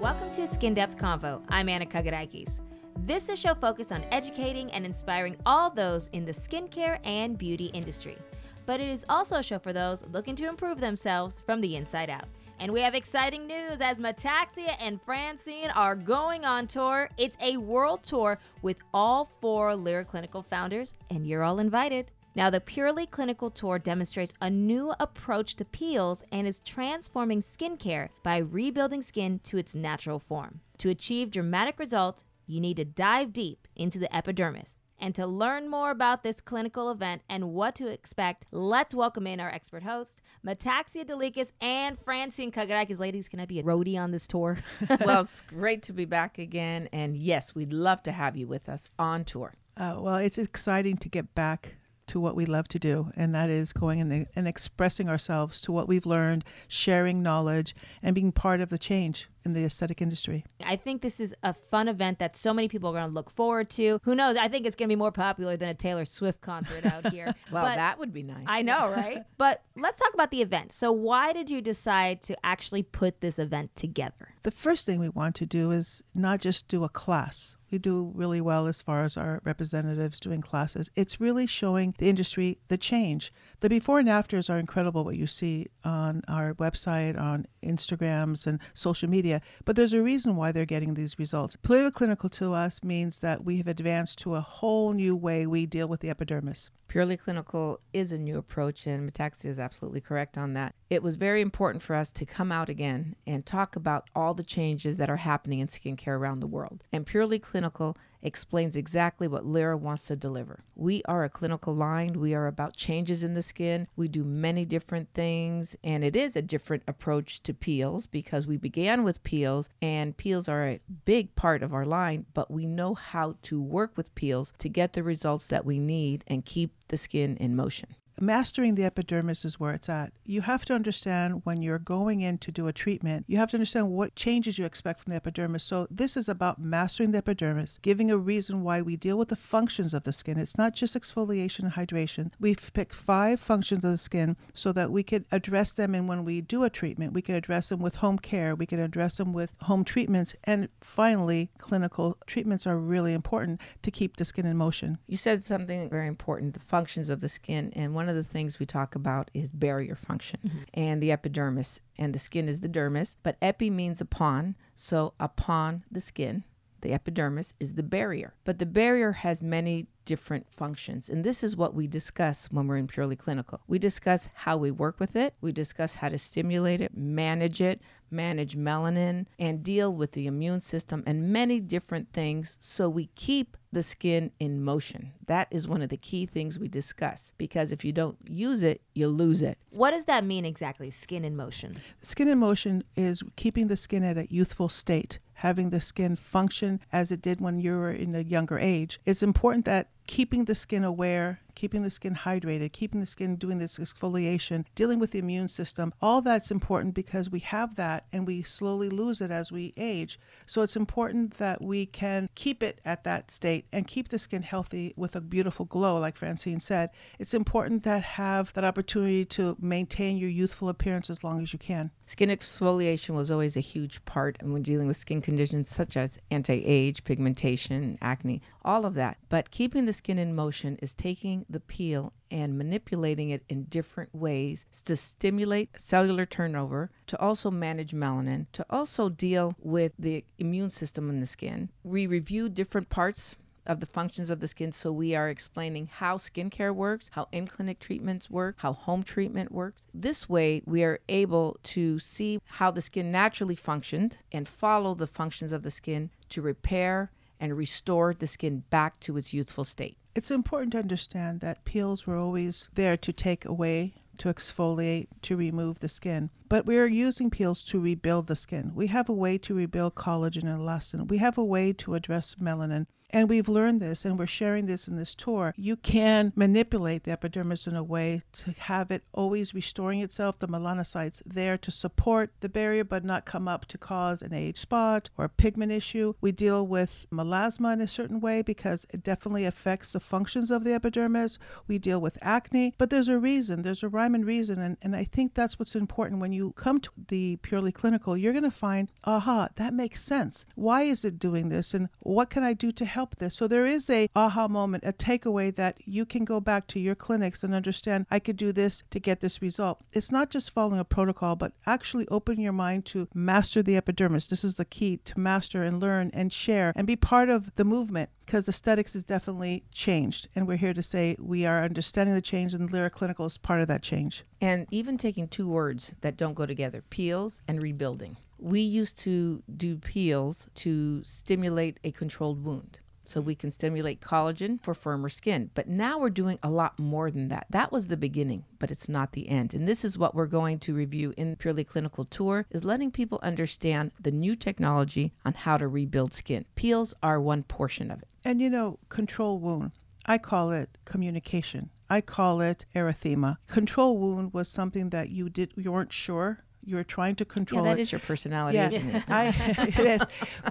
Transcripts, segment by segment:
Welcome to Skin Depth Convo. I'm Anna Kagarakis. This is a show focused on educating and inspiring all those in the skincare and beauty industry. But it is also a show for those looking to improve themselves from the inside out. And we have exciting news as Metaxia and Francine are going on tour. It's a world tour with all four Lira Clinical founders, and you're all invited. Now, the Purely Clinical Tour demonstrates a new approach to peels and is transforming skincare by rebuilding skin to its natural form. To achieve dramatic results, you need to dive deep into the epidermis. And to learn more about this clinical event and what to expect, let's welcome in our expert host, Metaxia Delikas and Francine Kagarakis. Ladies, can I be a roadie on this tour? well, it's great to be back again. And yes, we'd love to have you with us on tour. Uh, well, it's exciting to get back to what we love to do, and that is going and, and expressing ourselves to what we've learned, sharing knowledge, and being part of the change in the aesthetic industry. I think this is a fun event that so many people are going to look forward to. Who knows? I think it's going to be more popular than a Taylor Swift concert out here. well, but that would be nice. I know, right? but let's talk about the event. So, why did you decide to actually put this event together? The first thing we want to do is not just do a class we do really well as far as our representatives doing classes. It's really showing the industry the change. The before and afters are incredible, what you see on our website, on Instagrams, and social media. But there's a reason why they're getting these results. Purely clinical to us means that we have advanced to a whole new way we deal with the epidermis. Purely clinical is a new approach, and Metaxia is absolutely correct on that. It was very important for us to come out again and talk about all the changes that are happening in skincare around the world. And Purely Clinical explains exactly what Lira wants to deliver. We are a clinical line. We are about changes in the skin. We do many different things, and it is a different approach to peels because we began with peels, and peels are a big part of our line, but we know how to work with peels to get the results that we need and keep the skin in motion mastering the epidermis is where it's at. You have to understand when you're going in to do a treatment, you have to understand what changes you expect from the epidermis. So, this is about mastering the epidermis, giving a reason why we deal with the functions of the skin. It's not just exfoliation and hydration. We've picked five functions of the skin so that we could address them. And when we do a treatment, we can address them with home care, we can address them with home treatments. And finally, clinical treatments are really important to keep the skin in motion. You said something very important the functions of the skin. And one of the things we talk about is barrier function mm-hmm. and the epidermis, and the skin is the dermis, but epi means upon, so upon the skin, the epidermis is the barrier. But the barrier has many different functions. And this is what we discuss when we're in purely clinical. We discuss how we work with it, we discuss how to stimulate it, manage it, manage melanin, and deal with the immune system and many different things so we keep the skin in motion. That is one of the key things we discuss because if you don't use it, you lose it. What does that mean exactly, skin in motion? Skin in motion is keeping the skin at a youthful state having the skin function as it did when you were in a younger age. It's important that keeping the skin aware, keeping the skin hydrated, keeping the skin doing this exfoliation, dealing with the immune system, all that's important because we have that and we slowly lose it as we age. So it's important that we can keep it at that state and keep the skin healthy with a beautiful glow, like Francine said. It's important that have that opportunity to maintain your youthful appearance as long as you can. Skin exfoliation was always a huge part when dealing with skin conditions such as anti-age, pigmentation, acne, all of that. But keeping the skin in motion is taking the peel and manipulating it in different ways to stimulate cellular turnover, to also manage melanin, to also deal with the immune system in the skin. We review different parts of the functions of the skin. So we are explaining how skincare works, how in clinic treatments work, how home treatment works. This way, we are able to see how the skin naturally functioned and follow the functions of the skin to repair and restore the skin back to its youthful state. It's important to understand that peels were always there to take away, to exfoliate, to remove the skin. But we are using peels to rebuild the skin. We have a way to rebuild collagen and elastin. We have a way to address melanin. And we've learned this and we're sharing this in this tour. You can manipulate the epidermis in a way to have it always restoring itself, the melanocytes there to support the barrier but not come up to cause an age spot or a pigment issue. We deal with melasma in a certain way because it definitely affects the functions of the epidermis. We deal with acne, but there's a reason, there's a rhyme and reason. And, and I think that's what's important when you come to the purely clinical, you're going to find, aha, that makes sense. Why is it doing this? And what can I do to help this? So there is a aha moment, a takeaway that you can go back to your clinics and understand I could do this to get this result. It's not just following a protocol, but actually open your mind to master the epidermis. This is the key to master and learn and share and be part of the movement because aesthetics has definitely changed. And we're here to say we are understanding the change, and Lira Clinical is part of that change. And even taking two words that don't go together peels and rebuilding. We used to do peels to stimulate a controlled wound so we can stimulate collagen for firmer skin. But now we're doing a lot more than that. That was the beginning, but it's not the end. And this is what we're going to review in Purely Clinical Tour is letting people understand the new technology on how to rebuild skin. Peels are one portion of it. And you know, control wound. I call it communication. I call it erythema. Control wound was something that you did you weren't sure you're trying to control yeah, that it. is your personality, yeah. isn't it? I, it is.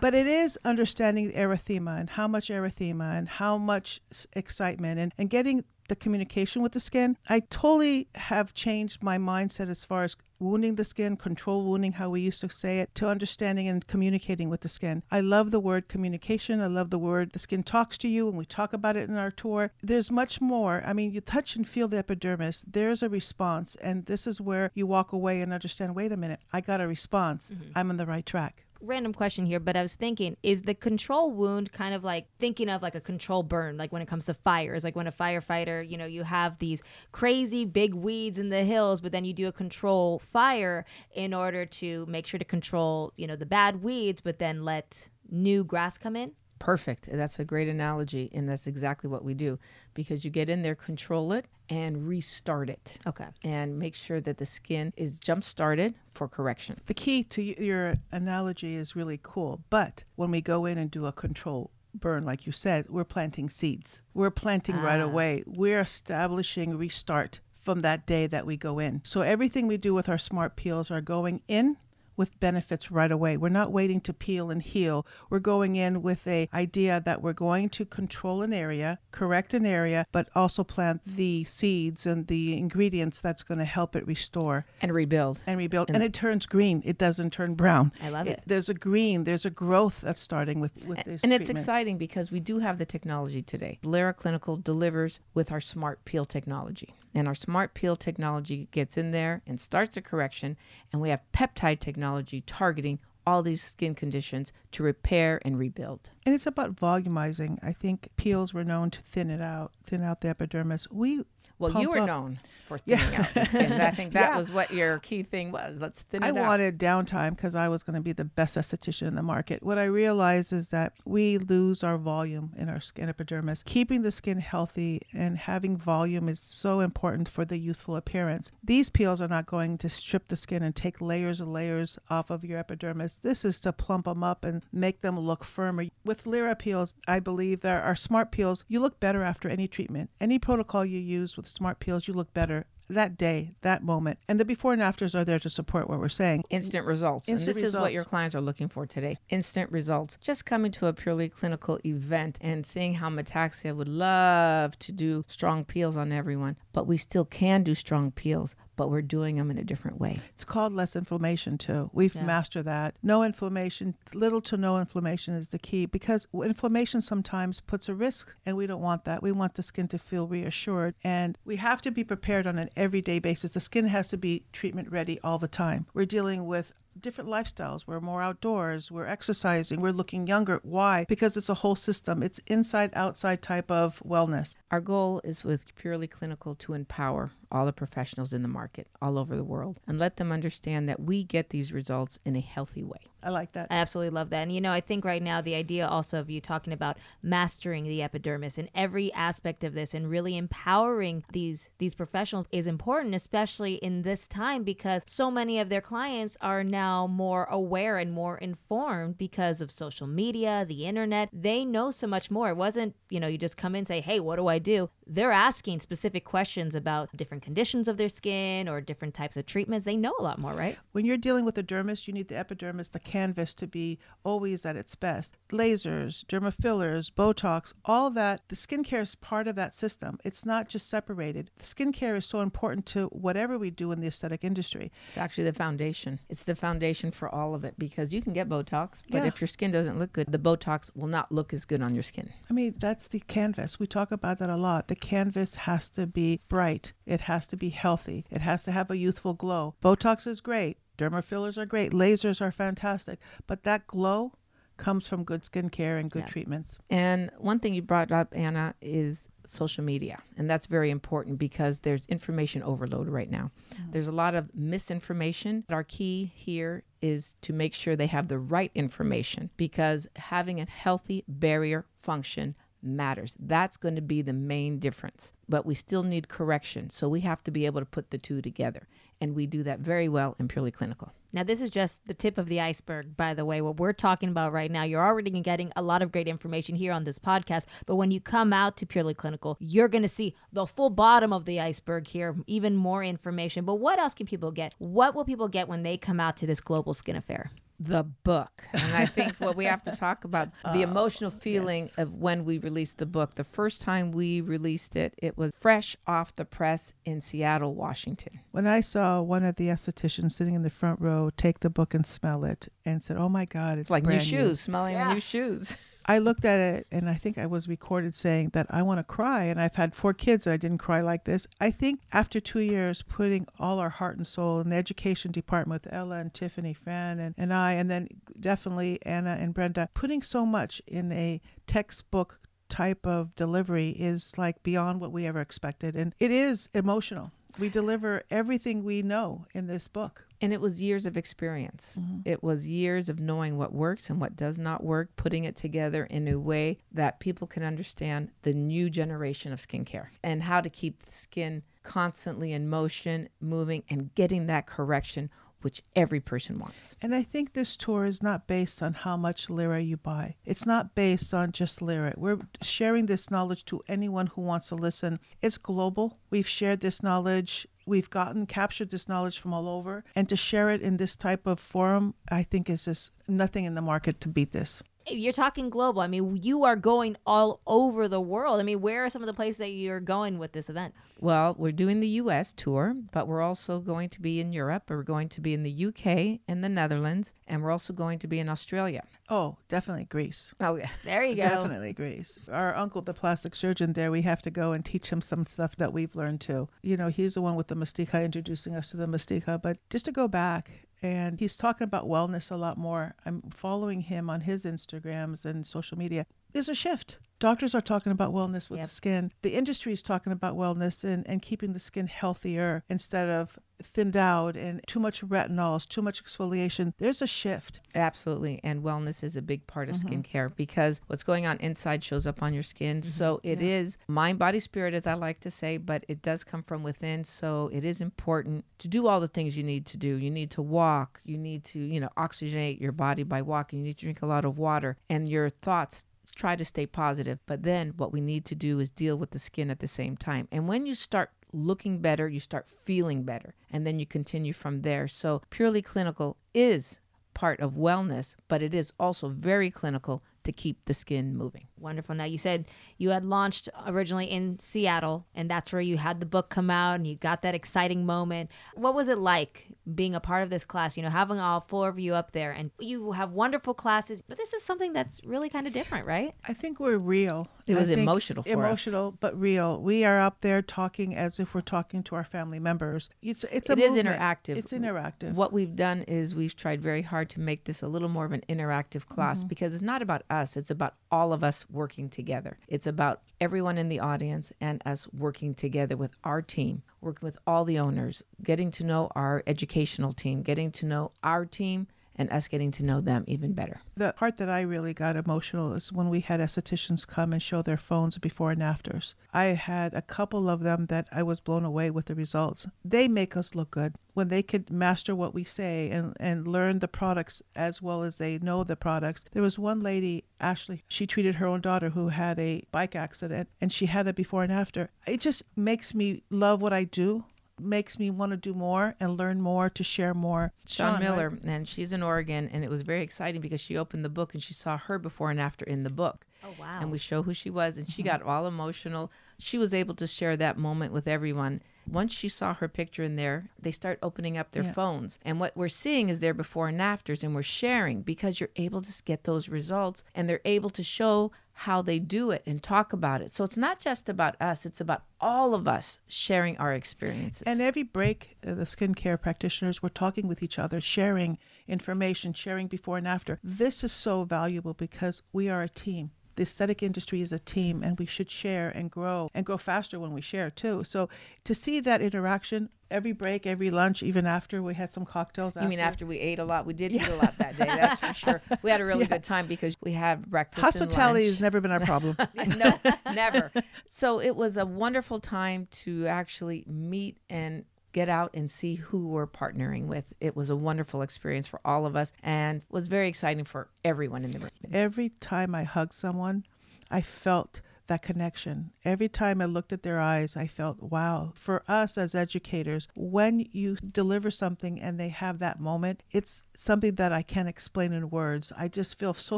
But it is understanding erythema and how much erythema and how much excitement and, and getting the communication with the skin. I totally have changed my mindset as far as wounding the skin, control wounding, how we used to say it, to understanding and communicating with the skin. I love the word communication. I love the word the skin talks to you, and we talk about it in our tour. There's much more. I mean, you touch and feel the epidermis, there's a response, and this is where you walk away and understand wait a minute, I got a response. Mm-hmm. I'm on the right track random question here, but I was thinking, is the control wound kind of like thinking of like a control burn, like when it comes to fires, like when a firefighter, you know, you have these crazy big weeds in the hills, but then you do a control fire in order to make sure to control, you know, the bad weeds, but then let new grass come in? Perfect. That's a great analogy. And that's exactly what we do because you get in there, control it, and restart it. Okay. And make sure that the skin is jump started for correction. The key to your analogy is really cool. But when we go in and do a control burn, like you said, we're planting seeds. We're planting ah. right away. We're establishing restart from that day that we go in. So everything we do with our smart peels are going in with benefits right away. We're not waiting to peel and heal. We're going in with a idea that we're going to control an area, correct an area, but also plant the seeds and the ingredients that's going to help it restore and rebuild. And rebuild. And, and it turns green. It doesn't turn brown. I love it. it. There's a green, there's a growth that's starting with, with this. And it's exciting because we do have the technology today. Lira Clinical delivers with our smart peel technology and our smart peel technology gets in there and starts a correction and we have peptide technology targeting all these skin conditions to repair and rebuild. And it's about volumizing. I think peels were known to thin it out, thin out the epidermis. We well, you were up. known for thinning yeah. out the skin. I think that yeah. was what your key thing was. Let's thin it I out. I wanted downtime because I was going to be the best esthetician in the market. What I realized is that we lose our volume in our skin epidermis. Keeping the skin healthy and having volume is so important for the youthful appearance. These peels are not going to strip the skin and take layers and layers off of your epidermis. This is to plump them up and make them look firmer. With Lira peels, I believe there are smart peels. You look better after any treatment. Any protocol you use with smart peels, you look better that day, that moment. And the before and afters are there to support what we're saying. Instant results. Instant and this results. is what your clients are looking for today. Instant results. Just coming to a purely clinical event and seeing how Metaxia would love to do strong peels on everyone, but we still can do strong peels but we're doing them in a different way. It's called less inflammation too. We've yeah. mastered that. No inflammation, little to no inflammation is the key because inflammation sometimes puts a risk and we don't want that. We want the skin to feel reassured and we have to be prepared on an everyday basis. The skin has to be treatment ready all the time. We're dealing with different lifestyles. We're more outdoors, we're exercising, we're looking younger. Why? Because it's a whole system. It's inside outside type of wellness. Our goal is with purely clinical to empower all the professionals in the market all over the world and let them understand that we get these results in a healthy way. I like that. I absolutely love that. And you know, I think right now the idea also of you talking about mastering the epidermis in every aspect of this and really empowering these these professionals is important, especially in this time because so many of their clients are now more aware and more informed because of social media, the internet. They know so much more. It wasn't, you know, you just come in and say, Hey, what do I do? They're asking specific questions about different conditions of their skin or different types of treatments. They know a lot more, right? When you're dealing with the dermis, you need the epidermis, the canvas to be always at its best. Lasers, derma fillers, Botox, all that, the skincare is part of that system. It's not just separated. The skincare is so important to whatever we do in the aesthetic industry. It's actually the foundation. It's the foundation for all of it because you can get Botox, but Yeah. if your skin doesn't look good, the Botox will not look as good on your skin. I mean, that's the canvas. We talk about that a lot. The canvas has to be bright, it has to be healthy, it has to have a youthful glow. Botox is great, derma fillers are great, lasers are fantastic, but that glow comes from good skincare and good Yeah. treatments. And one thing you brought up, Anna, is social media. And that's very important because there's information overload right now. Mm. There's a lot of misinformation. But Our key here is to make sure they have the right information because having a healthy barrier function matters. That's going to be the main difference. But we still need correction. So we have to be able to put the two together. And we do that very well in Purely Clinical. Now, this is just the tip of the iceberg, by the way. What we're talking about right now, you're already getting a lot of great information here on this podcast. But when you come out to Purely Clinical, you're going to see the full bottom of the iceberg here, even more information. But what else can people get? What will people get when they come out to this global skin affair? The book. And I think what we have to talk about the oh, emotional feeling yes. of when we released the book. The first time we released it, it was fresh off the press in Seattle, Washington. When I saw one of the estheticians sitting in the front row take the book and smell it and said, "Oh my God, it's It's like new brand shoes, smelling Yeah. new shoes. I looked at it and I think I was recorded saying that I want to cry. And I've had four kids and I didn't cry like this. I think after two years, putting all our heart and soul in the education department with Ella and Tiffany, Fan, and, and I, and then definitely Anna and Brenda, putting so much in a textbook type of delivery is like beyond what we ever expected. And it is emotional. We deliver everything we know in this book. And it was years of experience. Mm-hmm. It was years of knowing what works and what does not work, putting it together in a way that people can understand the new generation of skincare and how to keep the skin constantly in motion, moving, and getting that correction, which every person wants. And I think this tour is not based on how much lira you buy. It's not based on just lira. We're sharing this knowledge to anyone who wants to listen. It's global. We've shared this knowledge. We've gotten captured this knowledge from all over. And to share it in this type of forum, I think is just nothing in the market to beat this. You're talking global. I mean, you are going all over the world. I mean, where are some of the places that you're going with this event? Well, we're doing the US tour, but we're also going to be in Europe. We're going to be in the UK and the Netherlands, and we're also going to be in Australia. Oh, definitely Greece. Oh, yeah. There you go. Definitely Greece. Our uncle, the plastic surgeon there, we have to go and teach him some stuff that we've learned too. You know, he's the one with the Mastica introducing us to the Mastica. But just to go back, and he's talking about wellness a lot more. I'm following him on his Instagrams and social media. There's a shift. Doctors are talking about wellness with Yep. the skin. The industry is talking about wellness and, and keeping the skin healthier instead of thinned out and too much retinols, too much exfoliation. There's a shift. Absolutely. And wellness is a big part of mm-hmm. skincare because what's going on inside shows up on your skin. Mm-hmm. So it is mind, body, spirit, as I like to say, but it does come from within. So it is important to do all the things you need to do. You need to walk, you need to, you know, oxygenate your body by walking, you need to drink a lot of water, and your thoughts try to stay positive. But then what we need to do is deal with the skin at the same time. And when you start looking better, you start feeling better, and then you continue from there. So purely clinical is part of wellness, but it is also very clinical to keep the skin moving. Wonderful. Now, you said you had launched originally in Seattle, and that's where you had the book come out and you got that exciting moment. What was it like being a part of this class? You know, having all four of you up there, and you have wonderful classes, but this is something that's really kind of different, right? I think we're real. It was emotional for us. emotional, but real. We are up there talking as if we're talking to our family members. It's it's a It is interactive. It's interactive. What we've done is we've tried very hard to make this a little more of an interactive class mm-hmm. because it's not about us. Us. It's about all of us working together. It's about everyone in the audience and us working together with our team, working with all the owners, getting to know our educational team, getting to know our team and us getting to know them even better. The part that I really got emotional is when we had estheticians come and show their phones before and afters. I had a couple of them that I was blown away with the results. They make us look good when they could master what we say and, and learn the products as well as they know the products. There was one lady, Ashley, she treated her own daughter who had a bike accident and she had a before and after. It just makes me love what I do makes me want to do more and learn more to share more. Sean, Sean Miller, right? and she's in Oregon, and it was very exciting because she opened the book and she saw her before and after in the book. Oh wow. And we show who she was, and she got all emotional. She was able to share that moment with everyone. Once she saw her picture in there, they start opening up their Yeah. phones. And what we're seeing is their before and afters, and we're sharing because you're able to get those results and they're able to show how they do it and talk about it. So it's not just about us, it's about all of us sharing our experiences. And every break, uh, the skincare practitioners were talking with each other, sharing information, sharing before and after. This is so valuable because we are a team. The aesthetic industry is a team, and we should share and grow and grow faster when we share too. So to see that interaction every break, every lunch, even after we had some cocktails. you mean after we ate a lot? We did eat a lot that day, that's for sure. We had a really Yeah. good time because we have breakfast. and Hospitality has never been our problem. no, never. So it was a wonderful time to actually meet and get out and see who we're partnering with. It was a wonderful experience for all of us and was very exciting for everyone in the room. every time I hugged someone, I felt that connection. Every time I looked at their eyes, I felt, wow. For us as educators, when you deliver something and they have that moment, it's something that I can't explain in words. I just feel so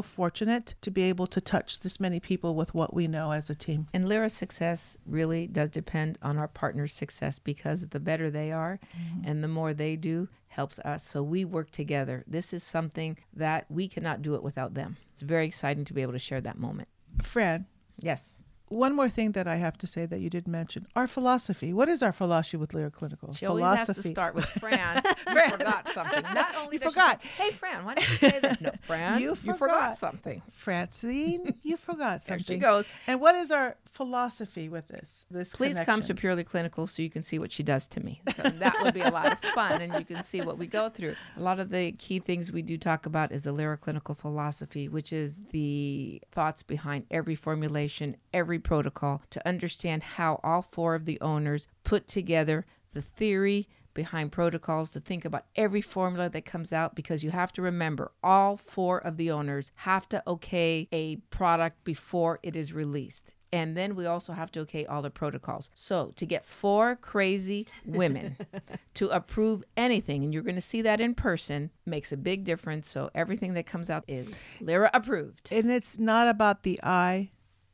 fortunate to be able to touch this many people with what we know as a team. And Lira's success really does depend on our partners' success because the better they are mm-hmm. and the more they do helps us. So we work together. This is something that we cannot do it without them. It's very exciting to be able to share that moment. Fran, Yes. One more thing that I have to say that you didn't mention our philosophy. What is our philosophy with Lira Clinical? She always has to start with Fran. you Fran. forgot something. Not only You forgot. hey, Fran, why didn't you say that? No, Fran, You forgot. forgot. something. Francine, you forgot There something. she goes. And what is our philosophy with this? This Please come to? Purely Clinical so you can see what she does to me. So that would be a lot of fun, and you can see what we go through. A lot of the key things we do talk about is the Lira Clinical philosophy, which is the thoughts behind every formulation, every protocol, to understand how all four of the owners put together the theory behind protocols to think about every formula that comes out because you have to remember all four of the owners have to okay a product before it is released. And then we also have to okay all the protocols. So to get four crazy women to approve anything, and you're going to see that in person, makes a big difference. So everything that comes out is Lira approved. And it's not about the I,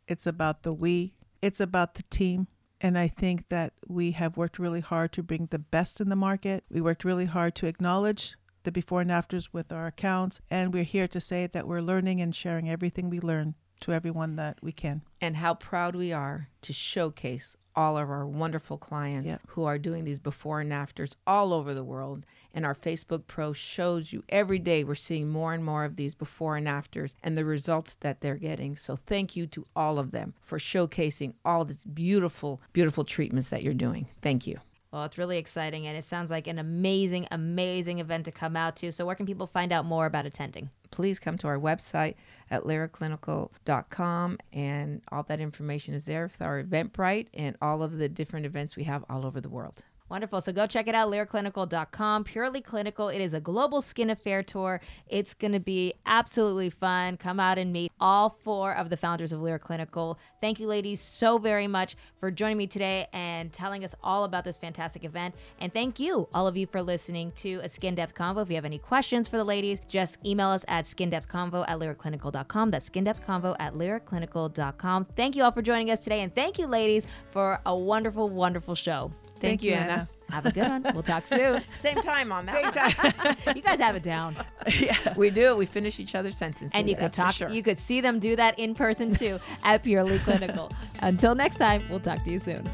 it's about the we, it's about the team. And I think that we have worked really hard to bring the best in the market. We worked really hard to acknowledge the before and afters with our accounts. And we're here to say that we're learning and sharing everything we learn to everyone that we can. and how proud we are to showcase all of our wonderful clients Yeah. who are doing these before and afters all over the world. And our Facebook Pro shows you every day we're seeing more and more of these before and afters and the results that they're getting. So thank you to all of them for showcasing all these beautiful, beautiful treatments that you're doing. Thank you. Well, it's really exciting, and it sounds like an amazing, amazing event to come out to. So, where can people find out more about attending? Please come to our website at liraclinical.com and all that information is there with our Eventbrite and all of the different events we have all over the world. Wonderful. So go check it out, liraclinical.com. Purely Clinical. It is a global skin affair tour. It's going to be absolutely fun. Come out and meet all four of the founders of Lira Clinical. Thank you, ladies, so very much for joining me today and telling us all about this fantastic event. And thank you, all of you, for listening to a Skin Depth Convo. If you have any questions for the ladies, just email us at skindepthconvo at liraclinical.com. That's skindepthconvo at liraclinical.com. Thank you all for joining us today. And thank you, ladies, for a wonderful, wonderful show. Thank, you, Anna. Have a good one. We'll talk soon. Same time on that. Same time. you guys have it down. Yeah. We do. We finish each other's sentences. And you could that's for talk sure. you could see them do that in person too at Purely Clinical. Until next time, we'll talk to you soon.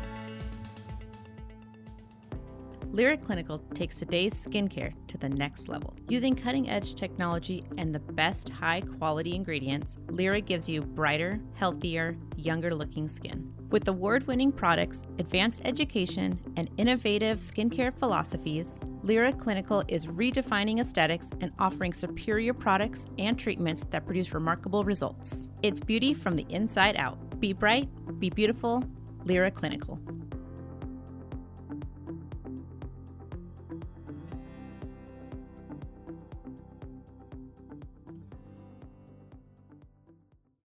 Lira Clinical takes today's skincare to the next level. Using cutting edge technology and the best high quality ingredients, Lira gives you brighter, healthier, younger looking skin. With award winning products, advanced education, and innovative skincare philosophies, Lira Clinical is redefining aesthetics and offering superior products and treatments that produce remarkable results. It's beauty from the inside out. Be bright, be beautiful, Lira Clinical.